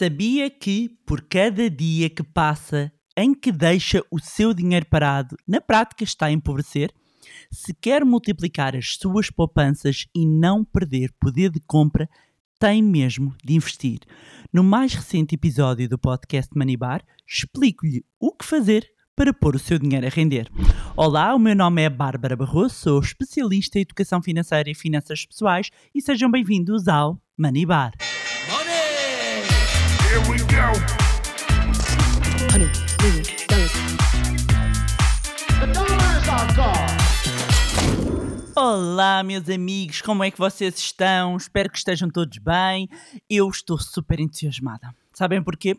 Sabia que, por cada dia que passa em que deixa o seu dinheiro parado, na prática está a empobrecer? Se quer multiplicar as suas poupanças e não perder poder de compra, tem mesmo de investir. No mais recente episódio do podcast Manibar, explico-lhe o que fazer para pôr o seu dinheiro a render. Olá, o meu nome é Bárbara Barroso, sou especialista em educação financeira e finanças pessoais e sejam bem-vindos ao Manibar. Here we go. hundred million dollars. The dollar is our god. Olá, meus amigos, como é que vocês estão? Espero que estejam todos bem. Eu estou super entusiasmada. Sabem porquê?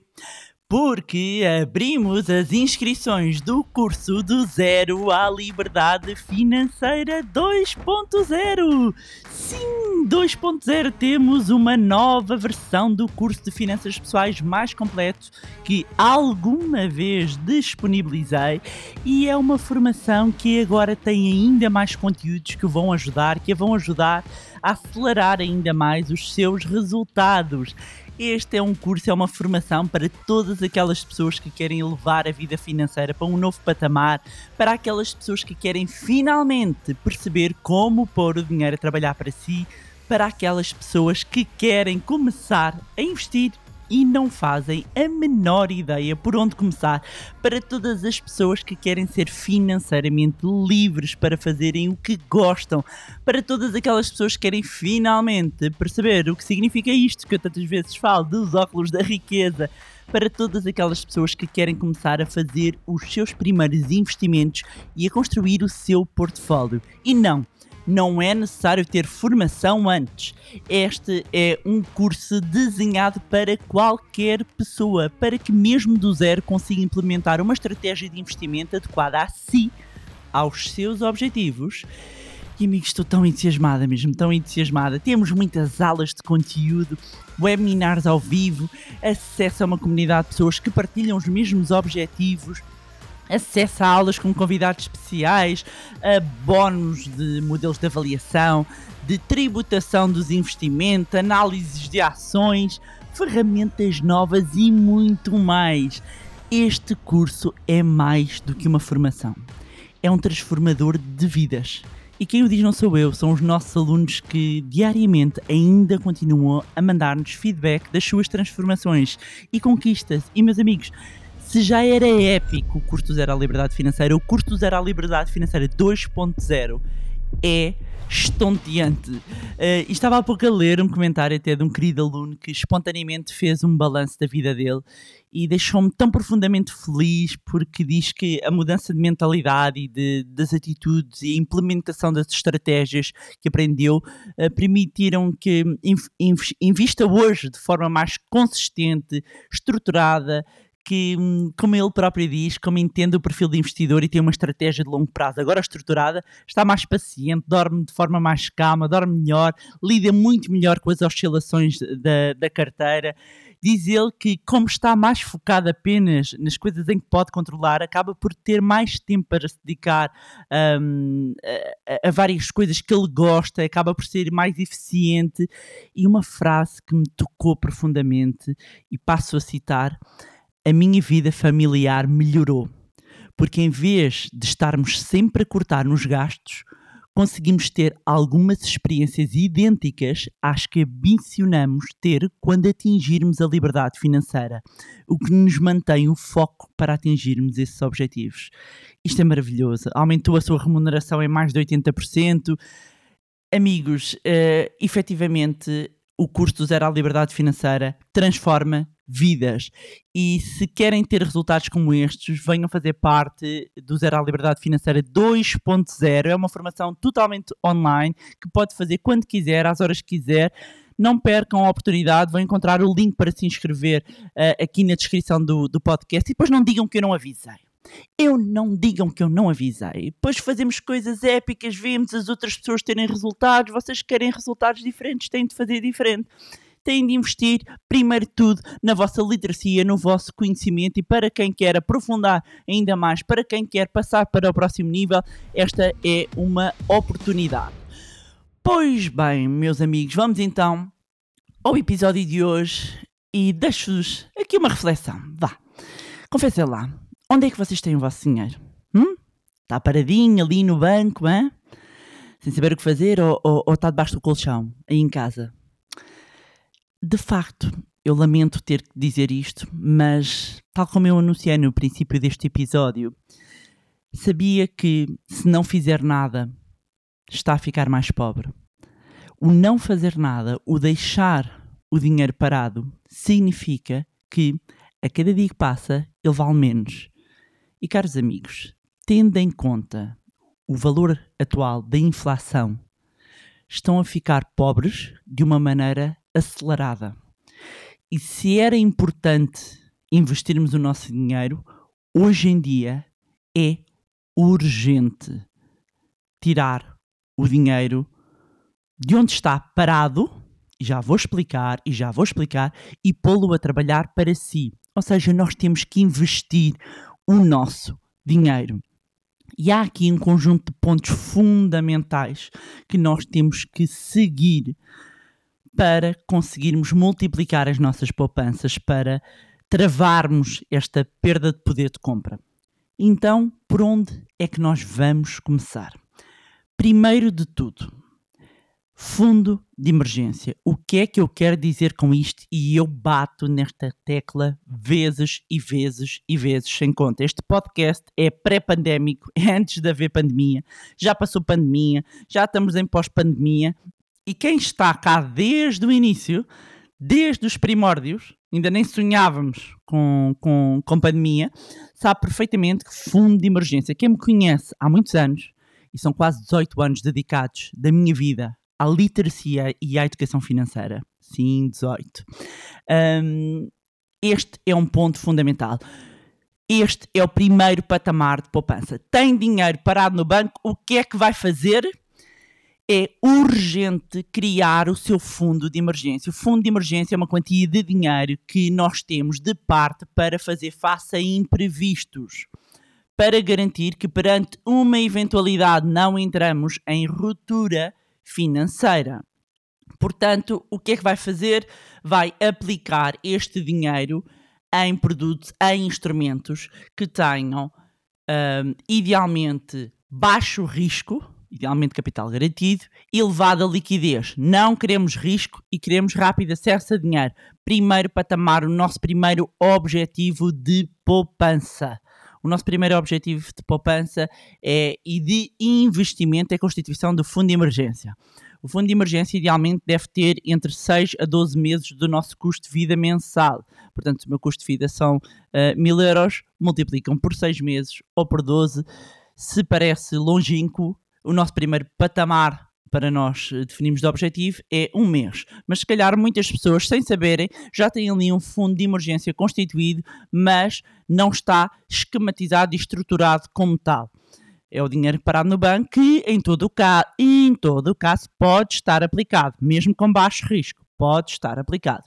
Porque abrimos as inscrições do curso do Zero à Liberdade Financeira 2.0. Sim, 2.0 temos uma nova versão do curso de finanças pessoais mais completo que alguma vez disponibilizei e é uma formação que agora tem ainda mais conteúdos que vão ajudar, que vão ajudar a acelerar ainda mais os seus resultados. Este é um curso, é uma formação para todas aquelas pessoas que querem levar a vida financeira para um novo patamar, para aquelas pessoas que querem finalmente perceber como pôr o dinheiro a trabalhar para si, para aquelas pessoas que querem começar a investir e não fazem a menor ideia por onde começar, para todas as pessoas que querem ser financeiramente livres para fazerem o que gostam, para todas aquelas pessoas que querem finalmente perceber o que significa isto que eu tantas vezes falo dos óculos da riqueza. Para todas aquelas pessoas que querem começar a fazer os seus primeiros investimentos e a construir o seu portfólio. E não, não é necessário ter formação antes. Este é um curso desenhado para qualquer pessoa, para que mesmo do zero consiga implementar uma estratégia de investimento adequada a si, aos seus objetivos. E amigos, estou tão entusiasmada mesmo, tão entusiasmada. Temos muitas aulas de conteúdo, webinars ao vivo, acesso a uma comunidade de pessoas que partilham os mesmos objetivos, acesso a aulas com convidados especiais, a bónus de modelos de avaliação, de tributação dos investimentos, análises de ações, ferramentas novas e muito mais. Este curso é mais do que uma formação. É um transformador de vidas. E quem o diz não sou eu, são os nossos alunos que diariamente ainda continuam a mandar-nos feedback das suas transformações e conquistas. E meus amigos, se já era épico o curso Zero à Liberdade Financeira, o curso Zero à Liberdade Financeira 2.0 é estonteante. Uh, estava há pouco a ler um comentário até de um querido aluno que espontaneamente fez um balanço da vida dele e deixou-me tão profundamente feliz porque diz que a mudança de mentalidade e de, das atitudes e a implementação das estratégias que aprendeu uh, permitiram que inv invista hoje de forma mais consistente, estruturada, que, como ele próprio diz, como entende o perfil de investidor e tem uma estratégia de longo prazo agora estruturada, está mais paciente, dorme de forma mais calma, dorme melhor, lida muito melhor com as oscilações da, da carteira. Diz ele que, como está mais focado apenas nas coisas em que pode controlar, acaba por ter mais tempo para se dedicar um, a, a várias coisas que ele gosta, acaba por ser mais eficiente. E uma frase que me tocou profundamente, e passo a citar a minha vida familiar melhorou, porque em vez de estarmos sempre a cortar nos gastos, conseguimos ter algumas experiências idênticas às que ambicionamos ter quando atingirmos a liberdade financeira, o que nos mantém o foco para atingirmos esses objetivos. Isto é maravilhoso. Aumentou a sua remuneração em mais de 80%. Amigos, uh, efetivamente, o curso do Zero à Liberdade Financeira transforma vidas. E se querem ter resultados como estes, venham fazer parte do Zero à Liberdade Financeira 2.0. É uma formação totalmente online que pode fazer quando quiser, às horas que quiser. Não percam a oportunidade, vão encontrar o link para se inscrever uh, aqui na descrição do, do podcast e depois não digam que eu não avisei. Eu não digam que eu não avisei. Depois fazemos coisas épicas, vemos as outras pessoas terem resultados, vocês querem resultados diferentes, têm de fazer diferente têm de investir, primeiro de tudo, na vossa literacia, no vosso conhecimento e para quem quer aprofundar ainda mais, para quem quer passar para o próximo nível, esta é uma oportunidade. Pois bem, meus amigos, vamos então ao episódio de hoje e deixo-vos aqui uma reflexão. Vá, confessem lá, onde é que vocês têm o vosso dinheiro? Hum? Está paradinho ali no banco, hein? sem saber o que fazer, ou, ou, ou está debaixo do colchão, aí em casa? De facto, eu lamento ter que dizer isto, mas, tal como eu anunciei no princípio deste episódio, sabia que se não fizer nada, está a ficar mais pobre. O não fazer nada, o deixar o dinheiro parado, significa que a cada dia que passa ele vale menos. E caros amigos, tendo em conta o valor atual da inflação, estão a ficar pobres de uma maneira acelerada. E se era importante investirmos o nosso dinheiro, hoje em dia é urgente tirar o dinheiro de onde está parado, já vou explicar, e já vou explicar, e pô-lo a trabalhar para si. Ou seja, nós temos que investir o nosso dinheiro. E há aqui um conjunto de pontos fundamentais que nós temos que seguir para conseguirmos multiplicar as nossas poupanças, para travarmos esta perda de poder de compra. Então, por onde é que nós vamos começar? Primeiro de tudo, fundo de emergência. O que é que eu quero dizer com isto? E eu bato nesta tecla vezes e vezes e vezes sem conta. Este podcast é pré-pandémico, é antes de haver pandemia. Já passou pandemia, já estamos em pós-pandemia. E quem está cá desde o início, desde os primórdios, ainda nem sonhávamos com, com, com pandemia, sabe perfeitamente que fundo de emergência. Quem me conhece há muitos anos, e são quase 18 anos dedicados da minha vida à literacia e à educação financeira. Sim, 18. Um, este é um ponto fundamental. Este é o primeiro patamar de poupança. Tem dinheiro parado no banco, o que é que vai fazer? É urgente criar o seu fundo de emergência. O fundo de emergência é uma quantia de dinheiro que nós temos de parte para fazer face a imprevistos. Para garantir que perante uma eventualidade não entramos em ruptura financeira. Portanto, o que é que vai fazer? Vai aplicar este dinheiro em produtos, em instrumentos que tenham um, idealmente baixo risco, idealmente capital garantido, elevada liquidez. Não queremos risco e queremos rápido acesso a dinheiro. Primeiro patamar, o nosso primeiro objetivo de poupança. O nosso primeiro objetivo de poupança é, e de investimento é a constituição do fundo de emergência. O fundo de emergência idealmente deve ter entre 6 a 12 meses do nosso custo de vida mensal. Portanto, se o meu custo de vida são uh, mil euros, multiplicam por 6 meses ou por 12. Se parece longínquo, o nosso primeiro patamar para nós eh, definirmos de objetivo é um mês. Mas se calhar muitas pessoas, sem saberem, já têm ali um fundo de emergência constituído, mas não está esquematizado e estruturado como tal. É o dinheiro parado no banco que, em todo o caso, em todo o caso, pode estar aplicado, mesmo com baixo risco, pode estar aplicado.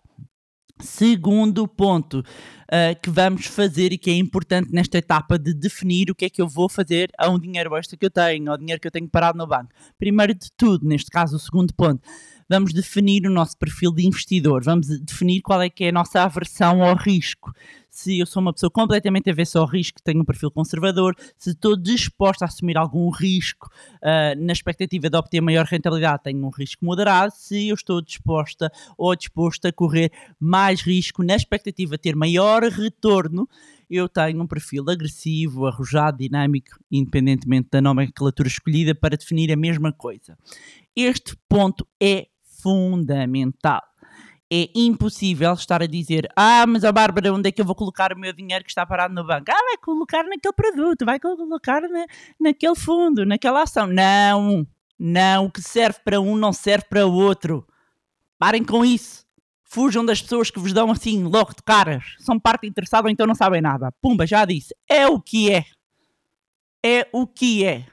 Segundo ponto uh, que vamos fazer e que é importante nesta etapa de definir o que é que eu vou fazer a um dinheiro extra que eu tenho, ao dinheiro que eu tenho parado no banco. Primeiro de tudo, neste caso, o segundo ponto, vamos definir o nosso perfil de investidor, vamos definir qual é que é a nossa aversão ao risco se eu sou uma pessoa completamente avessa ao risco, tenho um perfil conservador, se estou disposta a assumir algum risco uh, na expectativa de obter maior rentabilidade, tenho um risco moderado, se eu estou disposta ou disposto a correr mais risco na expectativa de ter maior retorno, eu tenho um perfil agressivo, arrojado, dinâmico, independentemente da nomenclatura escolhida para definir a mesma coisa. Este ponto é fundamental é impossível estar a dizer: Ah, mas a Bárbara, onde é que eu vou colocar o meu dinheiro que está parado no banco? Ah, vai colocar naquele produto, vai colocar na, naquele fundo, naquela ação. Não, não. O que serve para um não serve para o outro. Parem com isso. Fujam das pessoas que vos dão assim logo de caras. São parte interessada então não sabem nada. Pumba, já disse. É o que é. É o que é.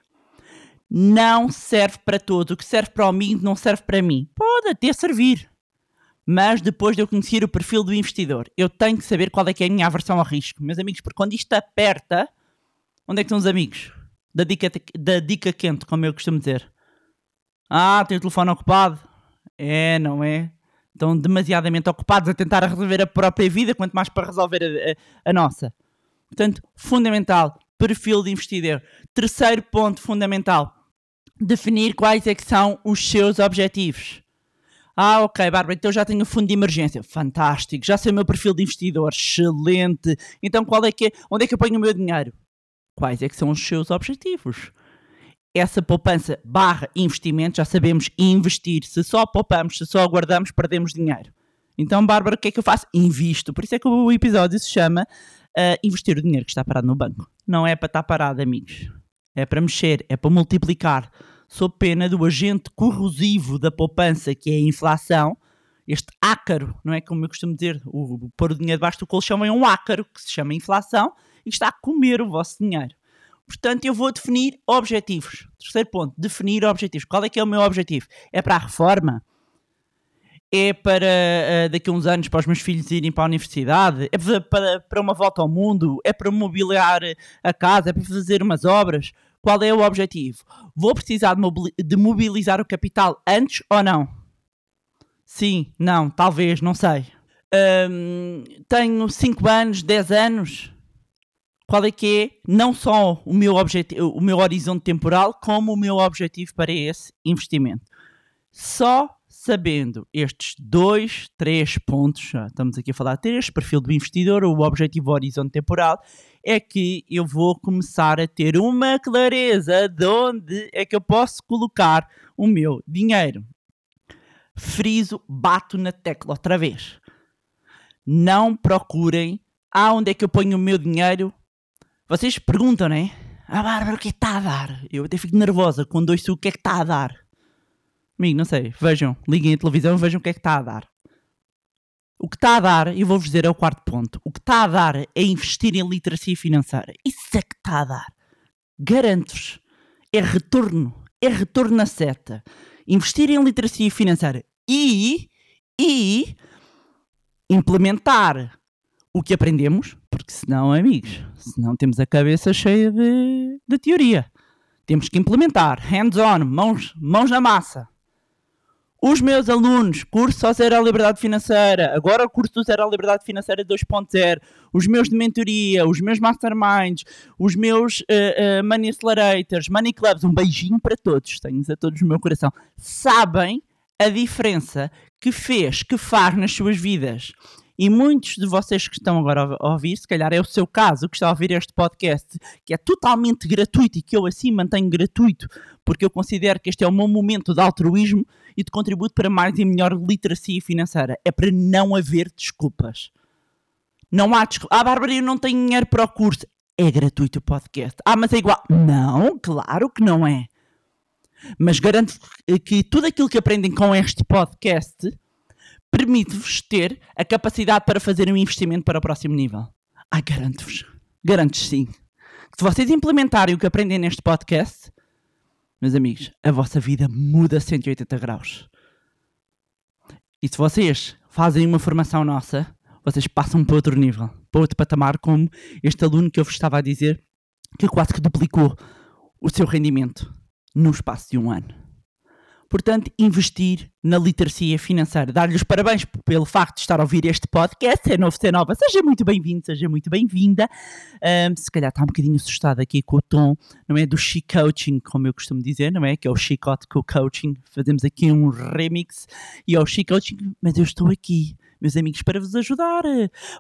Não serve para todos. O que serve para o mim não serve para mim. Pode até servir mas depois de eu conhecer o perfil do investidor, eu tenho que saber qual é que é a minha aversão ao risco. Meus amigos, porque quando isto aperta, onde é que estão os amigos? Da dica, da dica quente, como eu costumo dizer. Ah, tem o telefone ocupado? É, não é? Estão demasiadamente ocupados a tentar resolver a própria vida, quanto mais para resolver a, a- a nossa. Portanto, fundamental, perfil de investidor. Terceiro ponto fundamental, definir quais é que são os seus objetivos. Ah, ok, Bárbara, então já tenho fundo de emergência. Fantástico, já sei o meu perfil de investidor. Excelente. Então qual é que é, onde é que eu ponho o meu dinheiro? Quais é que são os seus objetivos? Essa poupança barra investimento, já sabemos investir. Se só poupamos, se só guardamos, perdemos dinheiro. Então, Bárbara, o que é que eu faço? Invisto. Por isso é que o episódio se chama ah, Investir o dinheiro que está parado no banco. Não é para estar parado, amigos. É para mexer, é para multiplicar. Sob pena do agente corrosivo da poupança, que é a inflação, este ácaro, não é como eu costumo dizer, o, pôr o dinheiro debaixo do colchão é um ácaro que se chama inflação e está a comer o vosso dinheiro. Portanto, eu vou definir objetivos. Terceiro ponto, definir objetivos. Qual é que é o meu objetivo? É para a reforma? É para ah, daqui a uns anos para os meus filhos irem para a universidade? É para, para uma volta ao mundo? É para mobiliar a casa? É para fazer umas obras? Qual é o objetivo? Vou precisar de, mobili- de mobilizar o capital antes ou não? Sim, não, talvez, não sei. Hum, tenho 5 anos, 10 anos. Qual é que é não só o meu, o meu horizonte temporal, como o meu objetivo para esse investimento? Só sabendo estes dois, três pontos, estamos aqui a falar de três, perfil do investidor, o objetivo o horizonte temporal, é que eu vou começar a ter uma clareza de onde é que eu posso colocar o meu dinheiro. Friso, bato na tecla outra vez. Não procurem aonde é que eu ponho o meu dinheiro. Vocês perguntam, né? Ah, Bárbara, o que é que está a dar? Eu até fico nervosa quando ouço o que é que está a dar. Amigo, não sei. Vejam, liguem a televisão e vejam o que é que está a dar. O que está a dar, e vou-vos dizer, é o quarto ponto. O que está a dar é investir em literacia financeira. Isso é que está a dar. Garanto-vos. É retorno. É retorno na seta. Investir em literacia financeira e, e implementar o que aprendemos, porque senão, amigos, senão temos a cabeça cheia de, de teoria. Temos que implementar, hands-on, mãos, mãos na massa. Os meus alunos, curso só Zero à Liberdade Financeira, agora o curso Zero à Liberdade Financeira 2.0, os meus de mentoria, os meus masterminds, os meus eh, eh, money accelerators, money clubs, um beijinho para todos, tenho-os a todos no meu coração, sabem a diferença que fez, que faz nas suas vidas. E muitos de vocês que estão agora a ouvir, se calhar é o seu caso, que está a ouvir este podcast, que é totalmente gratuito e que eu assim mantenho gratuito, porque eu considero que este é o meu momento de altruísmo e de contributo para mais e melhor literacia financeira. É para não haver desculpas. Não há desculpa. Ah, Bárbara, eu não tenho dinheiro para o curso. É gratuito o podcast. Ah, mas é igual. Não, claro que não é. Mas garanto que tudo aquilo que aprendem com este podcast permite-vos ter a capacidade para fazer um investimento para o próximo nível. Ai, garanto-vos. Garanto-vos sim. Se vocês implementarem o que aprendem neste podcast, meus amigos, a vossa vida muda 180 graus. E se vocês fazem uma formação nossa, vocês passam para outro nível, para outro patamar, como este aluno que eu vos estava a dizer, que quase que duplicou o seu rendimento no espaço de um ano. Portanto, investir na literacia financeira. Dar-lhe os parabéns pelo facto de estar a ouvir este podcast. É novo, ser nova. Seja muito bem-vindo, seja muito bem-vinda. Ahm, se calhar está um bocadinho assustada aqui com o tom, não é? Do chic coaching, como eu costumo dizer, não é? Que é o chicote com o coaching. Fazemos aqui um remix e é o chic coaching, mas eu estou aqui. Meus amigos, para vos ajudar.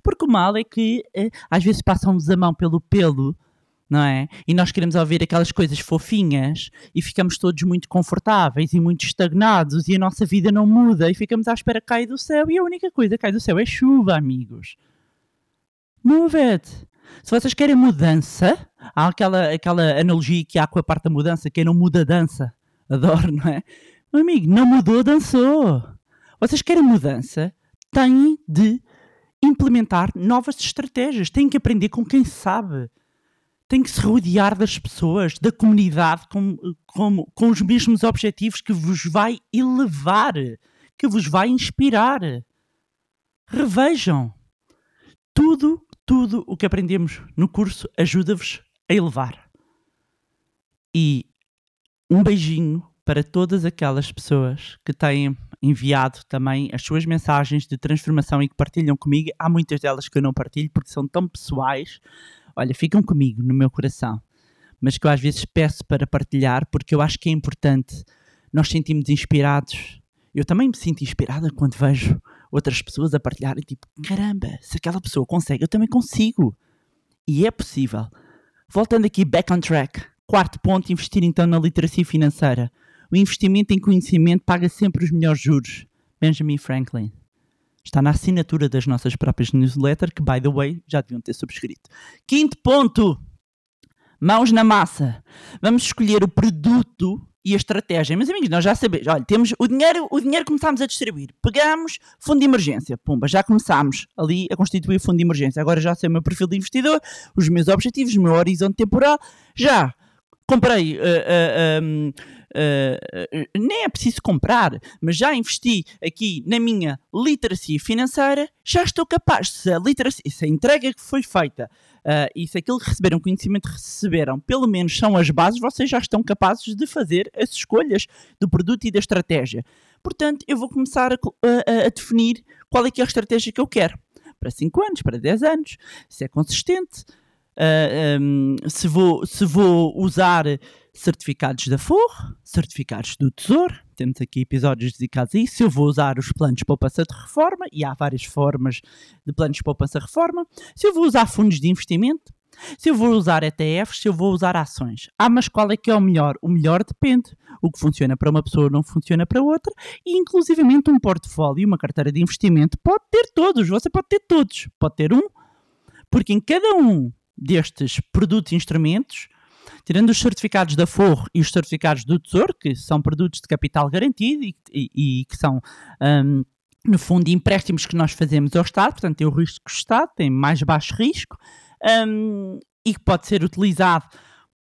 Porque o mal é que eh, às vezes passam-nos a mão pelo pelo, não é? E nós queremos ouvir aquelas coisas fofinhas e ficamos todos muito confortáveis e muito estagnados e a nossa vida não muda e ficamos à espera que caia do céu e a única coisa que cai do céu é chuva, amigos. Move it! Se vocês querem mudança, há aquela, aquela analogia que há com a parte da mudança, quem não muda dança. Adoro, não é? Meu amigo, não mudou, dançou. Vocês querem mudança, têm de implementar novas estratégias, têm que aprender com quem sabe tem que se rodear das pessoas, da comunidade, com, com, com os mesmos objetivos que vos vai elevar, que vos vai inspirar. Revejam. Tudo, tudo o que aprendemos no curso ajuda-vos a elevar. E um beijinho para todas aquelas pessoas que têm enviado também as suas mensagens de transformação e que partilham comigo. Há muitas delas que eu não partilho porque são tão pessoais. Olha, ficam comigo no meu coração, mas que eu às vezes peço para partilhar porque eu acho que é importante nós sentirmos inspirados. Eu também me sinto inspirada quando vejo outras pessoas a partilharem, tipo, caramba, se aquela pessoa consegue, eu também consigo. E é possível. Voltando aqui, back on track. Quarto ponto, investir então na literacia financeira. O investimento em conhecimento paga sempre os melhores juros. Benjamin Franklin. Está na assinatura das nossas próprias newsletters, que, by the way, já deviam ter subscrito. Quinto ponto. Mãos na massa. Vamos escolher o produto e a estratégia. Meus amigos, nós já sabemos. Olha, temos o dinheiro, o dinheiro começámos a distribuir. Pegamos fundo de emergência. Pumba, já começámos ali a constituir fundo de emergência. Agora já sei o meu perfil de investidor, os meus objetivos, o meu horizonte temporal. Já comprei. uh, uh, um, uh, uh, nem é preciso comprar, mas já investi aqui na minha literacia financeira, já estou capaz. Se a, literacia, se a entrega que foi feita e se aquilo que receberam, conhecimento que receberam, pelo menos são as bases, vocês já estão capazes de fazer as escolhas do produto e da estratégia. Portanto, eu vou começar a, a- a definir qual é que é a estratégia que eu quero. Para 5 anos, para 10 anos, se é consistente, Um, se, vou, se vou usar certificados da FOR, certificados do Tesouro, temos aqui episódios dedicados a isso, se eu vou usar os planos de poupança de reforma, e há várias formas de planos de poupança de reforma, se eu vou usar fundos de investimento, se eu vou usar ETFs, se eu vou usar ações. Ah, mas qual é que é o melhor? O melhor depende. O que funciona para uma pessoa não funciona para outra, e inclusivamente um portfólio, uma carteira de investimento, pode ter todos, você pode ter todos, pode ter um, porque em cada um destes produtos e instrumentos, tirando os certificados da Forro e os certificados do Tesouro, que são produtos de capital garantido e, e- e que são, hum, no fundo, empréstimos que nós fazemos ao Estado, portanto, tem o risco do Estado, tem mais baixo risco, hum, e que pode ser utilizado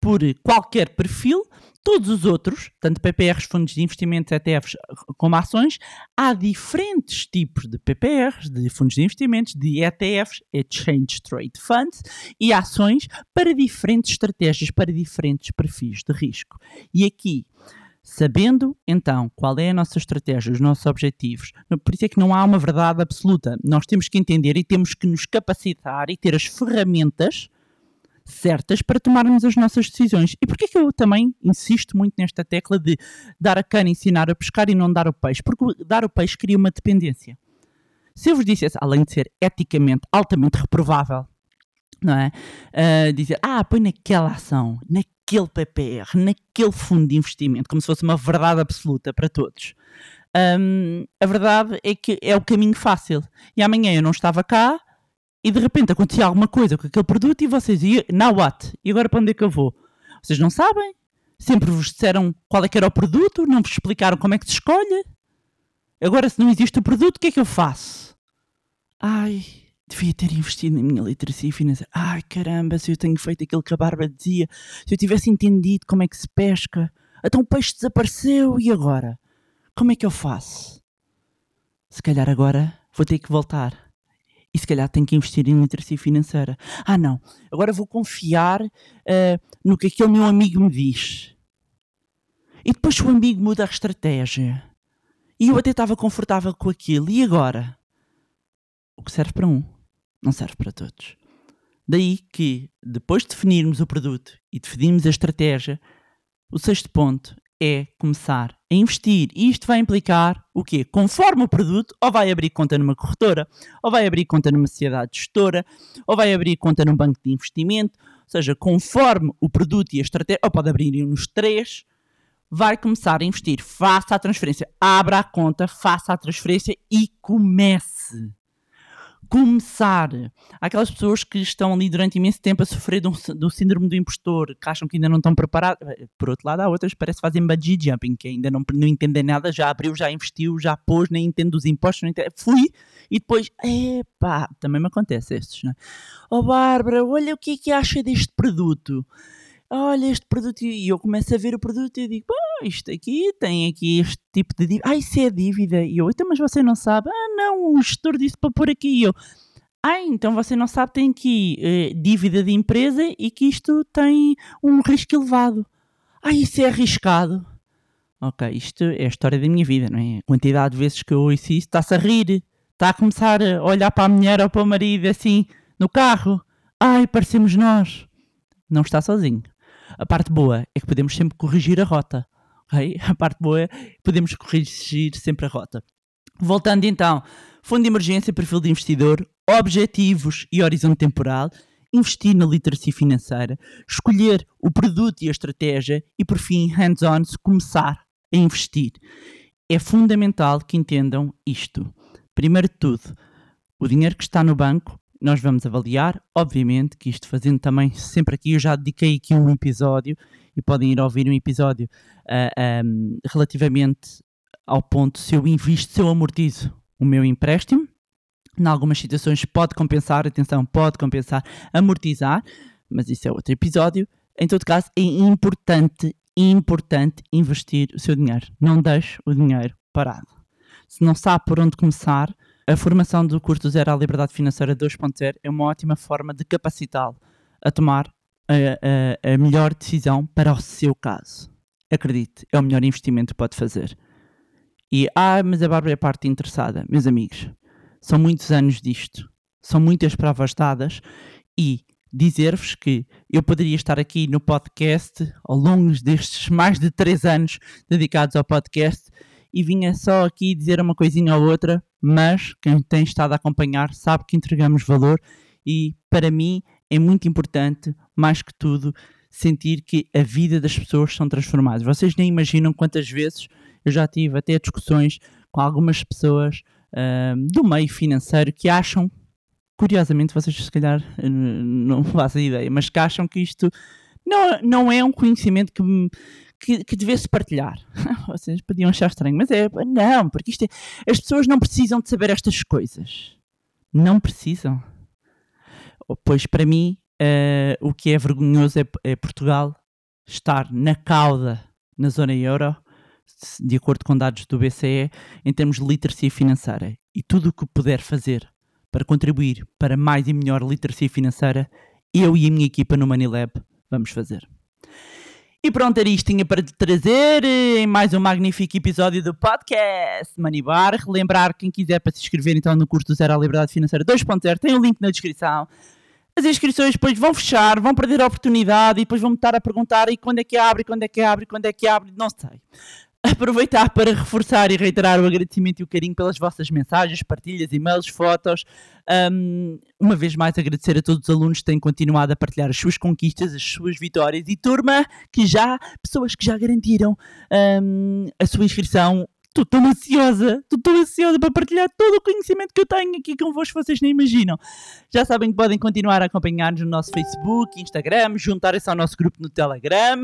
por qualquer perfil. Todos os outros, tanto PPRs, fundos de investimentos, ETFs, como ações, há diferentes tipos de PPRs, de fundos de investimentos, de ETFs, Exchange Trade Funds, e ações para diferentes estratégias, para diferentes perfis de risco. E aqui, sabendo então qual é a nossa estratégia, os nossos objetivos, por isso é que não há uma verdade absoluta. Nós temos que entender e temos que nos capacitar e ter as ferramentas certas para tomarmos as nossas decisões. E porquê que eu também insisto muito nesta tecla de dar a cana, ensinar a pescar e não dar o peixe? Porque dar o peixe cria uma dependência. Se eu vos dissesse, além de ser eticamente altamente reprovável, não é? Ah, dizer, ah, põe naquela ação, naquele PPR, naquele fundo de investimento, como se fosse uma verdade absoluta para todos. Hum, a verdade é que é o caminho fácil. E amanhã eu não estava cá e de repente acontecia alguma coisa com aquele produto e vocês iam, now what? E agora para onde é que eu vou? Vocês não sabem? Sempre vos disseram qual é que era o produto, não vos explicaram como é que se escolhe. Agora, se não existe o produto, o que é que eu faço? Ai, devia ter investido na minha literacia financeira. Ai, caramba, se eu tenho feito aquilo que a Bárbara dizia, se eu tivesse entendido como é que se pesca, então o peixe desapareceu e agora? Como é que eu faço? Se calhar agora vou ter que voltar. E se calhar tenho que investir em literacia financeira. Ah, não. Agora vou confiar eh, no que aquele meu amigo me diz. E depois o amigo muda a estratégia. E eu até estava confortável com aquilo. E agora? O que serve para um, não serve para todos. Daí que, depois de definirmos o produto e definirmos a estratégia, o sexto ponto é começar a investir. E isto vai implicar o quê? Conforme o produto, ou vai abrir conta numa corretora, ou vai abrir conta numa sociedade gestora, ou vai abrir conta num banco de investimento. Ou seja, conforme o produto e a estratégia, ou pode abrir nos três, vai começar a investir. Faça a transferência. Abra a conta, faça a transferência e comece. Começar. Há aquelas pessoas que estão ali durante imenso tempo a sofrer do síndrome do impostor, que acham que ainda não estão preparados. Por outro lado, há outras que parece que fazem bungee jumping, que ainda não, não entendem nada, já abriu, já investiu, já pôs, nem entende dos impostos, não entende. Fui e depois, epá, também me acontece estes, não é? Oh Bárbara, olha o que é que acha deste produto. Olha este produto e eu começo a ver o produto e digo, pá, isto aqui tem aqui este tipo de dívida. Ah, isso é dívida. E eu, então, mas você não sabe? Ah, não, o gestor disse para pôr aqui. E eu, ah, então você não sabe, tem aqui eh, dívida de empresa e que isto tem um risco elevado. Ah, isso é arriscado. Ok, isto é a história da minha vida, não é? A quantidade de vezes que eu ouço isso, está-se a rir, está a começar a olhar para a mulher ou para o marido assim, no carro. Ai, parecemos nós. Não está sozinho. A parte boa é que podemos sempre corrigir a rota. ok? A parte boa é que podemos corrigir sempre a rota. Voltando então, fundo de emergência, perfil de investidor, objetivos e horizonte temporal, investir na literacia financeira, escolher o produto e a estratégia e, por fim, hands-on, começar a investir. É fundamental que entendam isto. Primeiro de tudo, o dinheiro que está no banco, nós vamos avaliar, obviamente, que isto fazendo também sempre aqui, eu já dediquei aqui um episódio e podem ir ouvir um episódio ah, ahm, relativamente ao ponto se eu invisto, se eu amortizo o meu empréstimo. Em algumas situações pode compensar, atenção, pode compensar amortizar, mas isso é outro episódio. Em todo caso, é importante, importante investir o seu dinheiro. Não deixe o dinheiro parado. Se não sabe por onde começar, a formação do curso Zero à Liberdade Financeira 2.0 é uma ótima forma de capacitá-lo a tomar a, a- a melhor decisão para o seu caso. Acredite, é o melhor investimento que pode fazer. E, ah, mas a Bárbara é parte interessada. Meus amigos, são muitos anos disto, são muitas provas dadas e dizer-vos que eu poderia estar aqui no podcast ao longo destes mais de três anos dedicados ao podcast e vinha só aqui dizer uma coisinha ou outra, mas quem tem estado a acompanhar sabe que entregamos valor e para mim é muito importante, mais que tudo, sentir que a vida das pessoas são transformadas. Vocês nem imaginam quantas vezes eu já tive até discussões com algumas pessoas ahm, do meio financeiro que acham, curiosamente, vocês se calhar eh, não fazem ideia, mas que acham que isto não, não é um conhecimento que, que, que devesse partilhar. Vocês podiam achar estranho, mas é, não, porque isto é, as pessoas não precisam de saber estas coisas. Não precisam. Pois para mim, eh, o que é vergonhoso é, é Portugal estar na cauda na zona euro, de acordo com dados do BCE, em termos de literacia financeira. E tudo o que puder fazer para contribuir para mais e melhor literacia financeira, eu e a minha equipa no Money Lab vamos fazer. E pronto, era isto tinha para te trazer eh, em mais um magnífico episódio do podcast Money Bar. Relembrar quem quiser para se inscrever então no curso do Zero à Liberdade Financeira 2.0, tem o link na descrição. As inscrições depois vão fechar, vão perder a oportunidade e depois vão-me estar a perguntar e quando é que abre, quando é que abre, quando é que abre, não sei. Aproveitar para reforçar e reiterar o agradecimento e o carinho pelas vossas mensagens, partilhas, e-mails, fotos. Um, uma vez mais agradecer a todos os alunos que têm continuado a partilhar as suas conquistas, as suas vitórias e turma que já, pessoas que já garantiram um, a sua inscrição. Estou tão ansiosa, estou tão ansiosa para partilhar todo o conhecimento que eu tenho aqui convosco, vocês nem imaginam. Já sabem que podem continuar a acompanhar-nos no nosso Facebook, Instagram, juntarem-se ao nosso grupo no Telegram.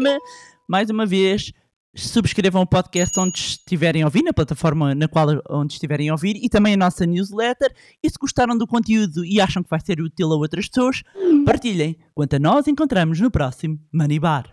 Mais uma vez, subscrevam o podcast onde estiverem a ouvir, na plataforma na qual onde estiverem a ouvir, e também a nossa newsletter. E se gostaram do conteúdo e acham que vai ser útil a outras pessoas, partilhem. Quanto a nós, encontramos no próximo Money Bar.